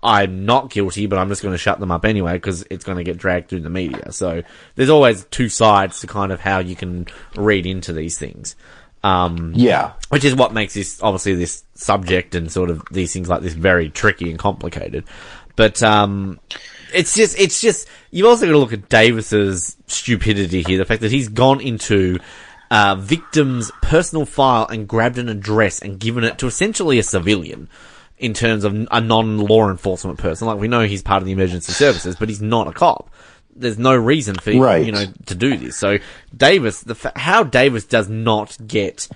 I'm not guilty, but I'm just going to shut them up anyway because it's going to get dragged through the media. So there's always two sides to kind of how you can read into these things. Um,
yeah.
which is what makes this obviously this subject and sort of these things like this very tricky and complicated. But um, it's just it's just you've also got to look at Davis's stupidity here. The fact that he's gone into uh, victim's personal file and grabbed an address and given it to essentially a civilian. In terms of a non-law enforcement person, like we know he's part of the emergency services, but he's not a cop. There's no reason for
Right.
you know to do this. So Davis, the fa- how Davis does not get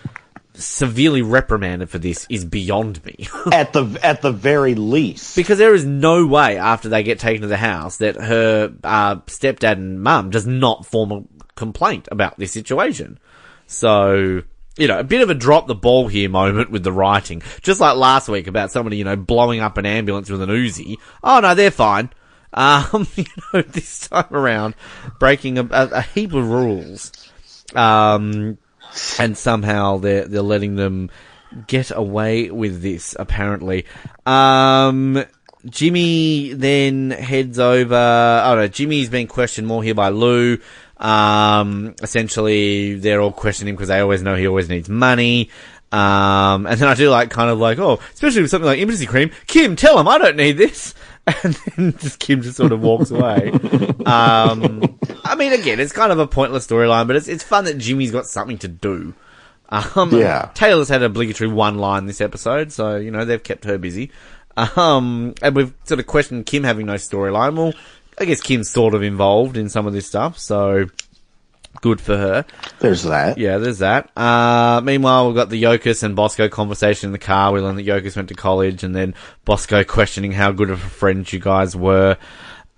severely reprimanded for this is beyond me.
at the at the very least.
because there is no way after they get taken to the house that her uh, stepdad and mum does not form a complaint about this situation. So, you know, a bit of a drop the ball here moment with the writing. Just like last week about somebody, you know, blowing up an ambulance with an Uzi. Oh no, they're fine. Um, you know, this time around, breaking a, a, a heap of rules. Um, and somehow they're, they're letting them get away with this, apparently. Um, Jimmy then heads over. Oh no, Jimmy's being questioned more here by Lou. Um, essentially, they're all questioning him because they always know he always needs money. Um, and then I do like kind of like, oh, especially with something like emergency cream. Kim, tell him I don't need this. And then just Kim just sort of walks away. Um, I mean, again, it's kind of a pointless storyline, but it's it's fun that Jimmy's got something to do. Um,
Yeah.
Taylor's had an obligatory one line this episode, so you know they've kept her busy. Um, and we've sort of questioned Kim having no storyline. Well, I guess Kim's sort of involved in some of this stuff, so good for her.
There's that.
Yeah, there's that. Uh, meanwhile, we've got the Yokas and Bosco conversation in the car. We learn that Yokas went to college, and then Bosco questioning how good of a friends you guys were.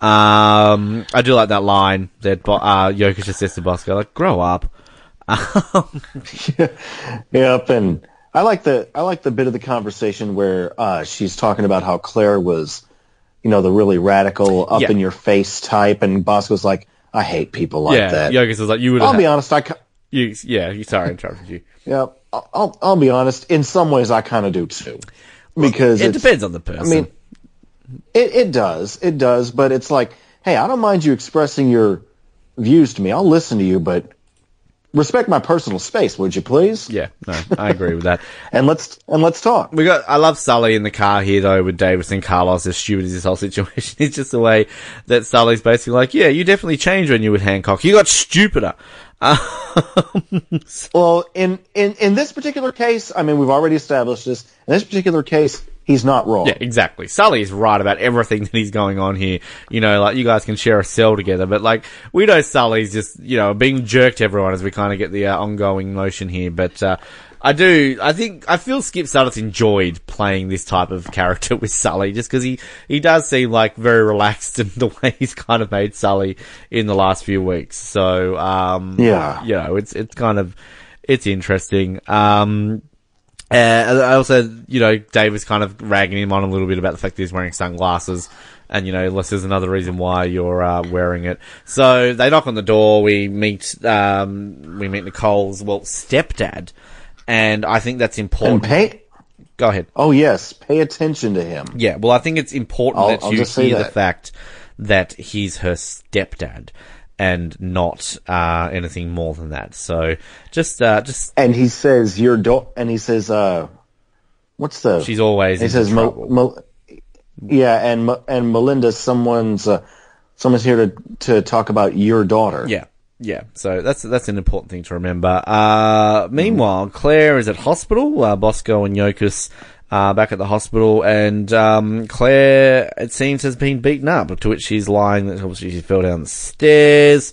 Um, I do like that line that Bo- uh, Yokas just says to Bosco, like, grow up.
Yep, and I like the I like the bit of the conversation where uh, she's talking about how Claire was, you know, the really radical, up
Yeah.
in your face type, and Bosco's like, I hate people like
yeah,
that.
Yokas was like, you would
I'll
have.
be honest, I ki-
you, yeah, you, sorry, I interrupted you.
yeah, I'll, I'll I'll be honest. In some ways, I kind of do too, because
It depends on the person.
I mean, it it does, it does, but it's like, hey, I don't mind you expressing your views to me. I'll listen to you, but respect my personal space, would you please?
yeah, no, I agree with that.
And let's and let's talk.
We got. I love Sully in the car here though with Davis and Carlos. As stupid as this whole situation is, just the way that Sully's basically like, "Yeah, you definitely changed when you were with Hancock. You got stupider."
Well, in, in, in this particular case, I mean, we've already established this. In this particular case, he's not wrong.
Yeah, exactly. Sully is right about everything that he's going on here. You know, like you guys can share a cell together, but like we know Sully's just you know being jerked to everyone as we kind of get the uh, ongoing motion here. But uh, I do, I think, I feel Skipp Sudduth enjoyed playing this type of character with Sully, just because he he does seem like very relaxed in the way he's kind of made Sully in the last few weeks. So um,
Yeah.
you know, it's it's kind of it's interesting. Um, uh, I also, you know, Dave was kind of ragging him on a little bit about the fact that he's wearing sunglasses. And, you know, unless there's another reason why you're, uh, wearing it. So they knock on the door. We meet, um, we meet Nicole's, well, stepdad. And I think that's
And
important.
pay.
Go ahead.
Oh yes, pay attention to him.
Yeah, well, I think it's important
I'll-
that
I'll
you
say
the fact that he's her stepdad and not, uh, anything more than that. So just, uh, just,
And he says your do- and he says, uh, what's the?
she's always
He says, Mo- Mo- yeah, and Mo- and Melinda, someone's uh, someone's here to to talk about your daughter.
Yeah. Yeah, so that's that's an important thing to remember. Uh, meanwhile, Claire is at hospital. Uh, Bosco and Yokas are back at the hospital, and um, Claire, it seems, has been beaten up. To which she's lying that obviously she fell down the stairs,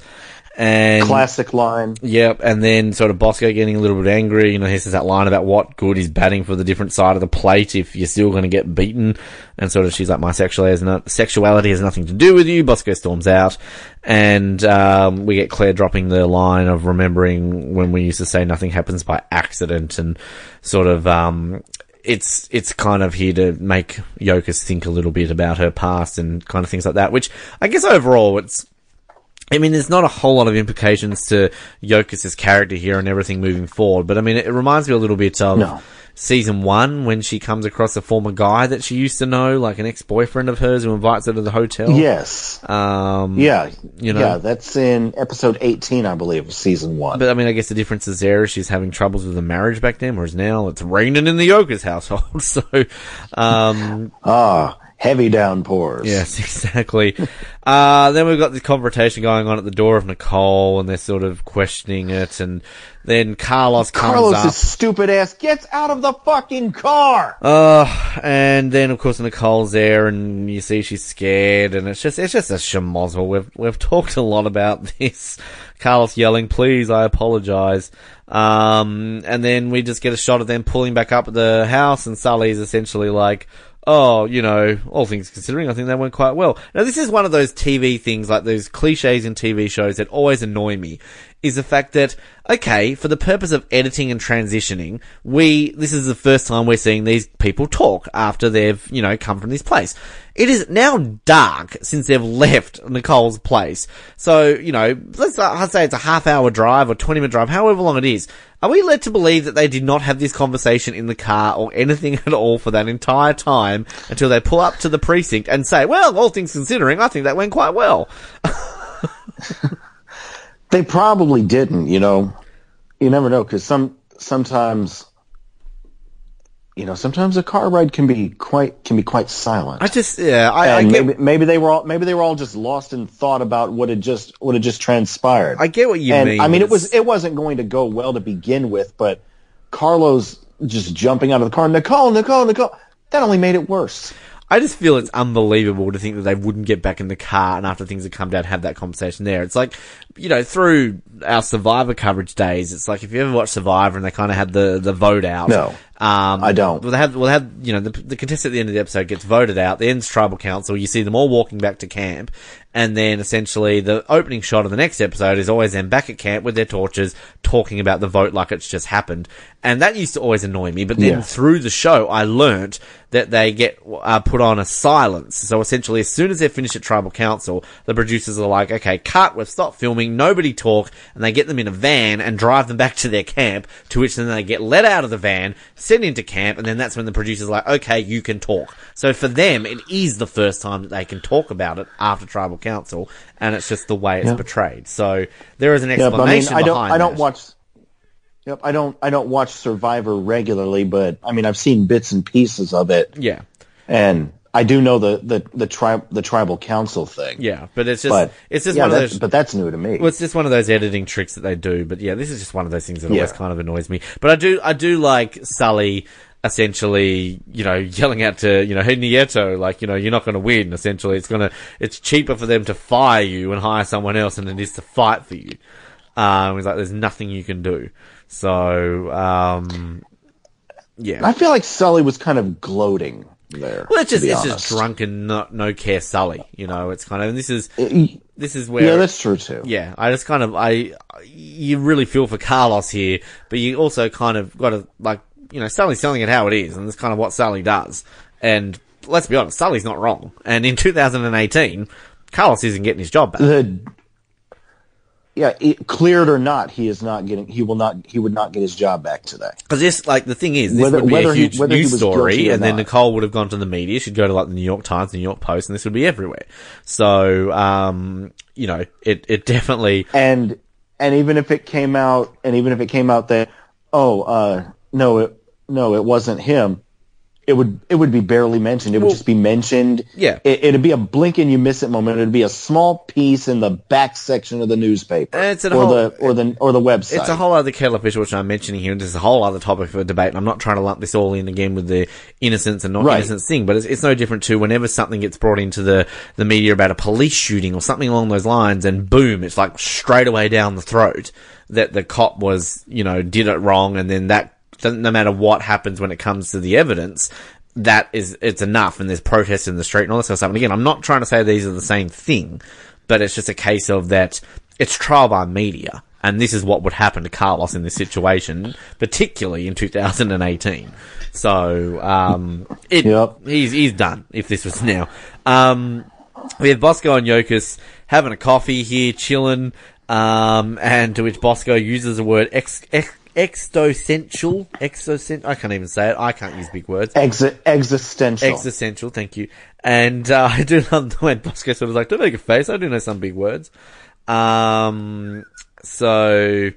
and
Classic line.
Yep, and then sort of Bosco getting a little bit angry. You know, he says that line about what good is batting for the different side of the plate if you're still going to get beaten. And sort of she's like, my sexuality has, no- sexuality has nothing to do with you. Bosco storms out. And um, we get Claire dropping the line of remembering when we used to say nothing happens by accident and sort of... Um, it's it's kind of here to make Yokas think a little bit about her past and kind of things like that, which I guess overall it's I mean, there's not a whole lot of implications to Yokas' character here and everything moving forward, but I mean, it reminds me a little bit of
No.
Season one when she comes across a former guy that she used to know, like an ex-boyfriend of hers who invites her to the hotel.
Yes.
Um,
Yeah.
you know.
Yeah, that's in episode 18, I believe, of season one.
But I mean, I guess the difference is there is she's having troubles with the marriage back then, whereas now it's raining in the Yokas household. So, um,
Ah, heavy downpours.
Yes, exactly. uh, then we've got this confrontation going on at the door of Nicole, and they're sort of questioning it, and then Carlos.
Carlos's stupid ass gets out of the fucking car.
Uh, and then of course Nicole's there, and you see she's scared, and it's just it's just a schmozzle. We've we've talked a lot about this. Carlos yelling, "Please, I apologize." Um, and then we just get a shot of them pulling back up at the house, and Sully's essentially like, "Oh, you know, all things considering, I think that went quite well." Now, this is one of those TV things, like those cliches in TV shows that always annoy me is the fact that, okay, for the purpose of editing and transitioning, we, this is the first time we're seeing these people talk after they've, you know, come from this place. It is now dark since they've left Nicole's place. So, you know, let's uh, I'd say it's a half hour drive or 20 minute drive, however long it is. Are we led to believe that they did not have this conversation in the car or anything at all for that entire time until they pull up to the precinct and say, well, all things considering, I think that went quite well.
They probably didn't, you know. You never know because some sometimes, you know, sometimes a car ride can be quite can be quite silent.
I just, yeah, I, I get,
maybe maybe they were all maybe they were all just lost in thought about what had just what had just transpired.
I get what you
and
mean.
I mean, it was it wasn't going to go well to begin with, but Carlos just jumping out of the car, Nicole, Nicole, Nicole, that only made it worse.
I just feel it's unbelievable to think that they wouldn't get back in the car and after things had come down have that conversation there. It's like, you know, through our Survivor coverage days, it's like if you ever watch Survivor and they kind of had the, the vote out.
No,
um,
I don't.
Well, they have, well, they have, you know, the, the contestant at the end of the episode gets voted out. The ends tribal council. You see them all walking back to camp. And then essentially the opening shot of the next episode is always them back at camp with their torches talking about the vote like it's just happened. And that used to always annoy me. But then
Yeah.
through the show, I learnt that they get uh, put on a silence. So essentially, as soon as they're finished at tribal council, the producers are like, "Okay, cut. We've stopped filming. Nobody talk." And they get them in a van and drive them back to their camp. To which then they get let out of the van, sent into camp, and then that's when the producers are like, "Okay, you can talk." So for them, it is the first time that they can talk about it after tribal council, and it's just the way it's
Yeah.
portrayed. So there is an
Yeah, but I mean,
explanation
I don't, I don't
that.
watch. Yep, I don't, I don't watch Survivor regularly, but I mean, I've seen bits and pieces of it,
Yeah,
and I do know the the the tribe the tribal council thing.
yeah, but it's just
but
it's just
yeah,
one of those.
But that's new to me.
Well, it's just one of those editing tricks that they do. But yeah, this is just one of those things that always kind of annoys me. But I do, I do like Sully essentially, you know, yelling out to, you know, hey Nieto, like, you know, you're not going to win. Essentially, it's gonna, it's cheaper for them to fire you and hire someone else than it is to fight for you. Um, he's like, there's nothing you can do. So, um, yeah.
I feel like Sully was kind of gloating there.
Well, it's just it's
honest.
just drunken, not no care Sully. You know, it's kind of and this is this is where
Yeah, that's true too.
yeah, I just kind of I you really feel for Carlos here, but you also kind of got to like you know Sully's telling it how it is, and that's kind of what Sully does. And let's be honest, Sully's not wrong. And in 2018, Carlos isn't getting his job back.
The yeah, it, cleared or not, he is not getting. He will not. He would not get his job back today.
Because this, like, the thing is, this
Whether-
would be a huge
he
news story, and then. Nicole would have gone to the media. She'd go to like the New York Times, the New York Post, and this would be everywhere. So, um, you know, it it definitely
and and even if it came out and even if it came out that oh uh no it no it wasn't him. It would it would be barely mentioned. It would
Well,
just be mentioned.
yeah.
it, it'd be a blink and you miss it moment. It'd be a small piece in the back section of the newspaper.
And it's a
or
whole-
the or the or the website.
It's a whole other kettle of fish which I'm mentioning here, and this is a whole other topic for debate. And I'm not trying to lump this all in again with the innocence and not
Right.
innocence thing, but it's, it's no different to whenever something gets brought into the, the media about a police shooting or something along those lines, and boom, it's like straight away down the throat that the cop was, you know, did it wrong, and then that, no matter what happens when it comes to the evidence, that is, it's enough, and there's protests in the street and all this kind of stuff. And again, I'm not trying to say these are the same thing, but it's just a case of that it's trial by media. And this is what would happen to Carlos in this situation, particularly in 2018. So, um, it,
Yep.
he's, he's done if this was now. Um, we have Bosco and Yokas having a coffee here, chilling, um, and to which Bosco uses the word ex, ex, existential, existential, I can't even say it, I can't use big words.
Exi- existential
Existential, thank you. And uh, I do love the way Bosco sort of like, don't make a face, I do know some big words. Um, so,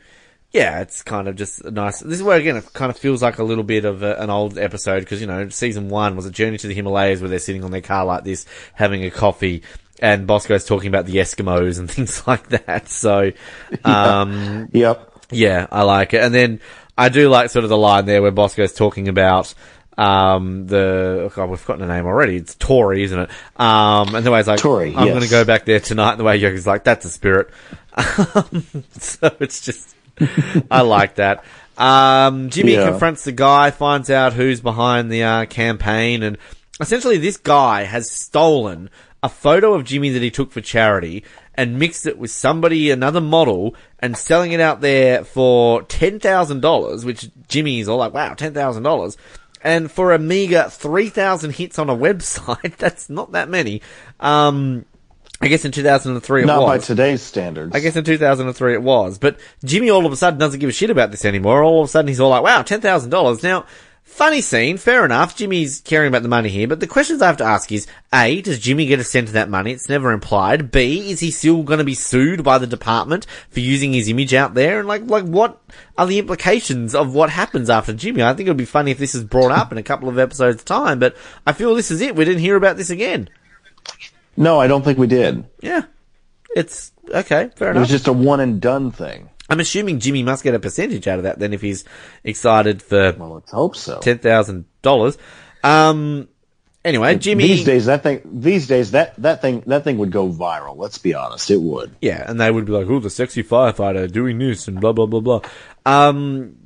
yeah, it's kind of just nice. This is where again it kind of feels like a little bit of a, an old episode because you know season one was a journey to the Himalayas where they're sitting on their car like this having a coffee. And Bosco's talking about the Eskimos and things like that. So, um,
Yep.
Yeah, I like it. And then I do like sort of the line there where Bosco's talking about um the oh God, we've forgotten the name already. It's Tori, isn't it? Um and the way it's like
Tori,
I'm
yes.
gonna go back there tonight and the way Yogi's like, that's a spirit. Um, so it's just I like that. Um Jimmy
Yeah.
confronts the guy, finds out who's behind the uh, campaign and essentially this guy has stolen a photo of Jimmy that he took for charity and mixed it with somebody, another model, and selling it out there for $10,000, which Jimmy's all like, wow, $10,000. And for a meager 3,000 hits on a website, that's not that many. Um, I guess in 2003 it
Not by today's standards.
I guess in 2003 it was. But Jimmy all of a sudden doesn't give a shit about this anymore. All of a sudden he's all like, wow, $10,000. Now, funny scene, fair enough. Jimmy's caring about the money here. But the questions I have to ask is, A, does Jimmy get a cent of that money? It's never implied. B, is he still going to be sued by the department for using his image out there? And like, like what are the implications of what happens after Jimmy? I think it would be funny if this is brought up in a couple of episodes time, but I feel this is it. We didn't hear about this again.
no, I don't think we did.
Yeah. It's okay, fair enough.
It was just a one and done thing.
I'm assuming Jimmy must get a percentage out of that then if he's excited for
Well, let's hope so.
ten thousand dollars. Um. Anyway, Jimmy.
These days, that thing. These days, that that thing that thing would go viral. Let's be honest, it would.
Yeah, and they would be like, "Oh, the sexy firefighter doing this and blah blah blah blah." Um.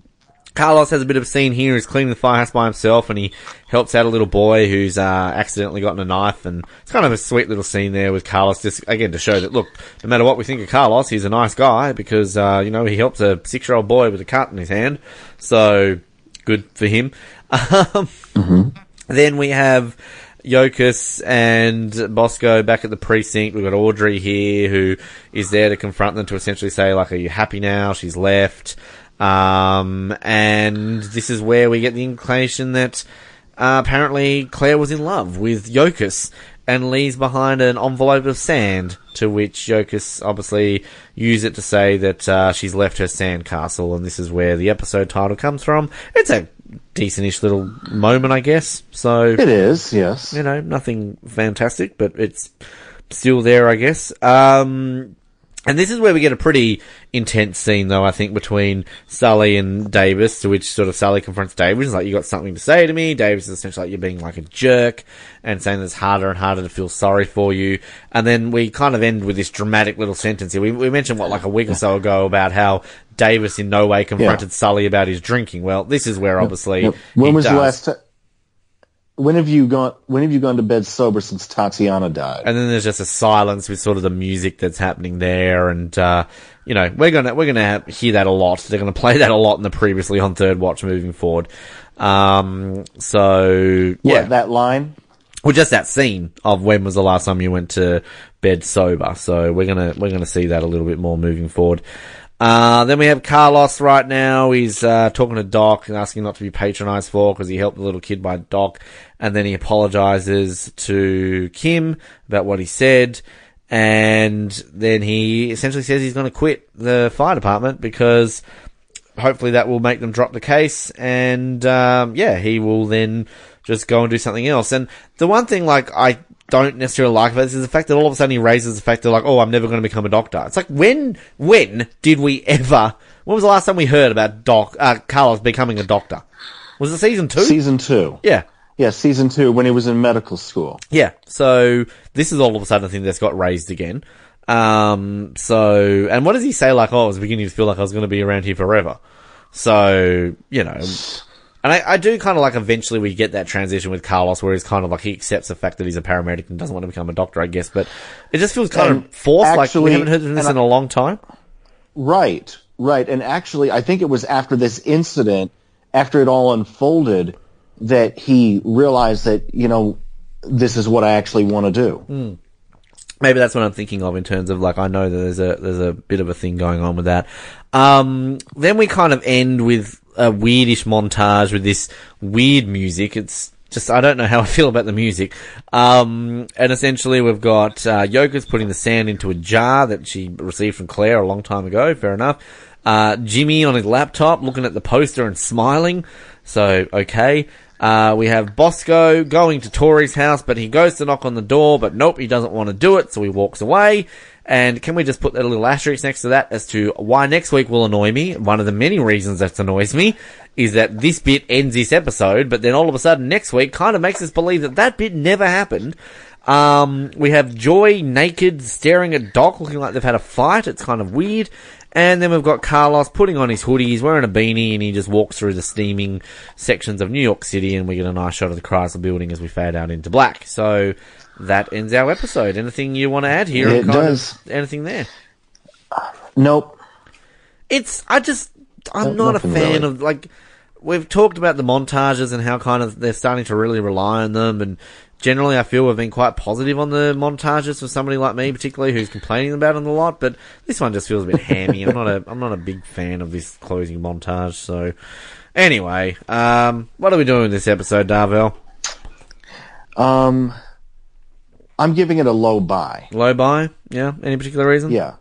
Carlos has a bit of a scene here. He's cleaning the firehouse by himself, and he helps out a little boy who's uh, accidentally gotten a knife. And it's kind of a sweet little scene there with Carlos, just again to show that look, no matter what we think of Carlos, he's a nice guy because uh, you know he helps a six-year-old boy with a cut in his hand. So good for him. Um, Then we have Yokas and Bosco back at the precinct. We've got Audrey here who is there to confront them to essentially say, like, are you happy now? She's left. Um, and this is where we get the inclination that uh, apparently Claire was in love with Yokas and leaves behind an envelope of sand to which Yokas obviously use it to say that uh, she's left her sand castle and this is where the episode title comes from. It's a decentish little moment, I guess. So
It is, yes.
you know, nothing fantastic, but it's still there, I guess. Um, and this is where we get a pretty intense scene, though, I think, between Sully and Davis, to which sort of Sully confronts Davis, He's like, you got something to say to me. Davis is essentially like, you're being like a jerk, and saying that it's harder and harder to feel sorry for you. And then we kind of end with this dramatic little sentence here. We, we mentioned, what, like a week or so ago about how Davis in no way confronted Sully about his drinking. Well, this is where obviously.
When
he
was the last time? When have you gone? When have you gone to bed sober since Tatiana died?
and then there's just a silence with sort of the music that's happening there, and uh, you know we're gonna we're gonna have, hear that a lot. They're gonna play that a lot in the previously on third watch moving forward. Um, so
What,
yeah,
that line?
well, just that scene of when was the last time you went to bed sober. So we're gonna we're gonna see that a little bit more moving forward. Uh, then we have Carlos right now. He's uh, talking to Doc and asking not to be patronized for because he helped the little kid by Doc, and then he apologizes to Kim about what he said, and then he essentially says he's going to quit the fire department because hopefully that will make them drop the case. And um, yeah he will then just go and do something else. And the one thing like i don't necessarily like about this is the fact that all of a sudden he raises the fact that like oh i'm never going to become a doctor it's like when when did we ever when was the last time we heard about doc uh, carlos becoming a doctor was it season two
Season two.
yeah
Yeah, season two when he was in medical school.
yeah. So this is all of a sudden a thing that's got raised again. Um, so, and what does he say? Like, oh, I was beginning to feel like I was going to be around here forever. So, you know, and I, I do kind of like eventually we get that transition with Carlos where he's kind of like, he accepts the fact that he's a paramedic and doesn't want to become a doctor, I guess, but it just feels kind
And
of forced. like, we haven't heard this
and
in a long time.
Right, right. And actually, I think it was after this incident, after it all unfolded, that he realized that you know this is what I actually want to do.
Maybe that's what I'm thinking of in terms of like I know that there's a there's a bit of a thing going on with that. Um, then we kind of end with a weirdish montage with this weird music. It's just I don't know how I feel about the music. Um, and essentially we've got uh, Yokas putting the sand into a jar that she received from Claire a long time ago. Fair enough. Uh, Jimmy on his laptop looking at the poster and smiling. So, okay. Uh, we have Bosco going to Tori's house, but he goes to knock on the door, but nope, he doesn't want to do it, so he walks away. And can we just put that little asterisk next to that as to why next week will annoy me? One of the many reasons that annoys me is that this bit ends this episode, but then all of a sudden next week kind of makes us believe that that bit never happened. Um, we have Joy naked staring at Doc looking like they've had a fight. It's kind of weird. And then we've got Carlos putting on his hoodie, he's wearing a beanie, and he just walks through the steaming sections of New York City, and we get a nice shot of the Chrysler building as we fade out into black. So that ends our episode. Anything you want to add here?
It does.
anything there?
Nope.
It's I just I'm
No-
not a fan
really.
of like we've talked about the montages and how kind of they're starting to really rely on them and generally I feel we've been quite positive on the montages for somebody like me particularly who's complaining about them a lot but this one just feels a bit hammy. I'm not a I'm not a big fan of this closing montage so anyway um what are we doing with this episode Darvell?
Um, I'm giving it a low buy.
low buy? Yeah? Any particular reason?
Yeah.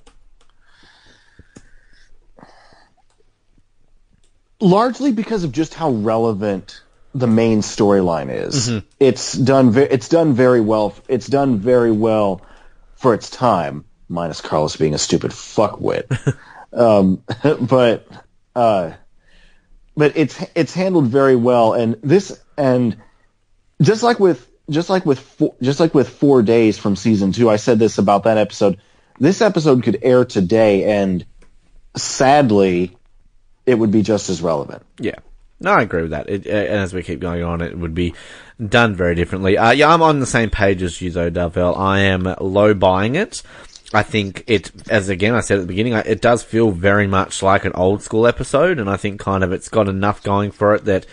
Largely because of just how relevant the main storyline is.
Mm-hmm.
It's done. Ve- it's done very well. It's done very well for its time. Minus Carlos being a stupid fuckwit. um, but uh, but it's it's handled very well. And this and just like with just like with four, just like with four days from season two, I said this about that episode. This episode could air today, and sadly, it would be just as relevant.
Yeah. No, I agree with that. It, and as we keep going on, it would be done very differently. Uh, yeah, I'm on the same page as you though, Darvell. I am low buying it. I think it, as again I said at the beginning, it does feel very much like an old school episode, and I think kind of it's got enough going for it that,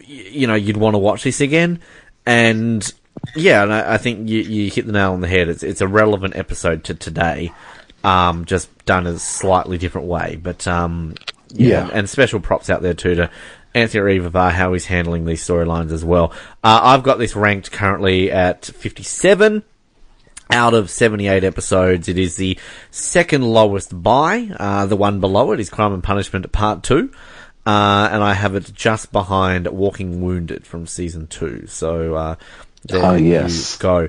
you know, you'd want to watch this again. And yeah, and I, I think you, you hit the nail on the head. It's, it's a relevant episode to today, um, just done a slightly different way. But, um, yeah,
Yeah.
and special props out there too to Anthony Ruivivar, how he's handling these storylines as well. Uh, I've got this ranked currently at 57 out of 78 episodes. It is the second lowest by, uh, the one below it is Crime and Punishment Part 2. Uh, and I have it just behind Walking Wounded from season 2. So, uh, there
Ah,
you go.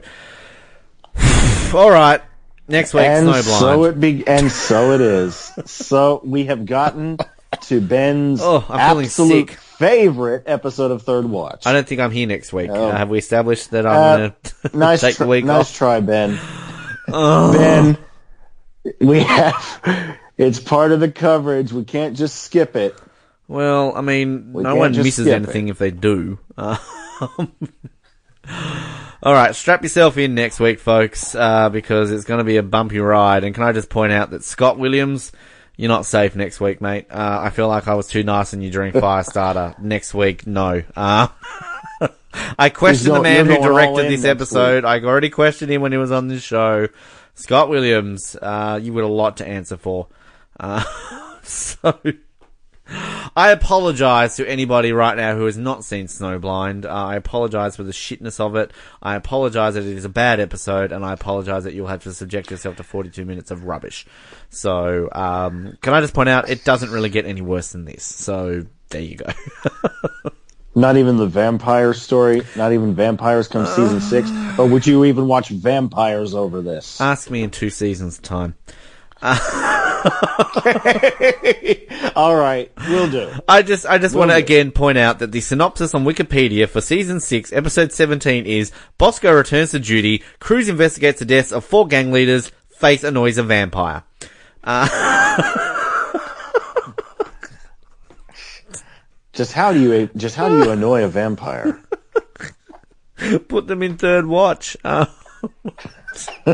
Alright. Next week,
and
Snowblind.
so it be, and so it is. so we have gotten to Ben's
Oh, I'm feeling
absolute favorite episode of Third Watch.
I don't think I'm here next week.
Oh.
Uh, have we established that I'm
Uh,
to
nice,
take
tr-
the week
nice
off?
try, Ben.
Oh.
Ben, we have. It's part of the coverage. We can't just skip it.
Well, I mean,
We
no one misses anything if they do. Um, all right, strap yourself in next week, folks, uh, because it's going to be a bumpy ride. And can I just point out that Scott Williams, you're not safe next week, mate. Uh, I feel like I was too nice on you during Firestarter. next week, no. Uh, I questioned the man who
you're going all
directed this episode. I already questioned him when he was on this show. Scott Williams, uh, you got a lot to answer for. Uh, so. I apologize to anybody right now who has not seen Snowblind. Uh, I apologize for the shitness of it. I apologize that it is a bad episode, and I apologize that you'll have to subject yourself to 42 minutes of rubbish. So, um, can I just point out, it doesn't really get any worse than this. So, there you go.
Not even the vampire story. Not even vampires come season six. Or would you even watch vampires over this?
Ask me in two seasons' time.
All right, we'll do.
I just, I just want to
do.
again point out that the synopsis on Wikipedia for season six, episode seventeen is: Bosco returns to duty. Cruz investigates the deaths of four gang leaders. Faith annoys a vampire.
Just how do you just how do you annoy a vampire?
Put them in third watch. Uh,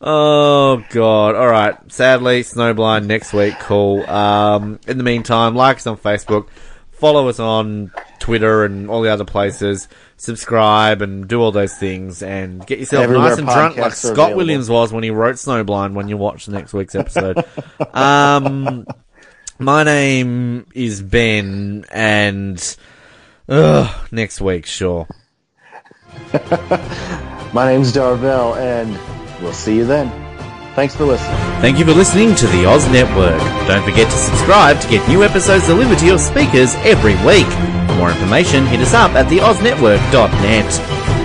oh god! All right. Sadly, Snowblind next week. Cool. Um, in the meantime, like us on Facebook, follow us on Twitter and all the other places. Subscribe and do all those things, and get yourself
Everywhere
nice and drunk like Scott
available.
Williams was when he wrote Snowblind. When you watch next week's episode. um, my name is Ben, and ugh, next week, sure.
My name's Darvell, and we'll see you then. Thanks for listening.
Thank you for listening to the Oz Network. Don't forget to subscribe to get new episodes delivered to your speakers every week. For more information, hit us up at theoznetwork.net.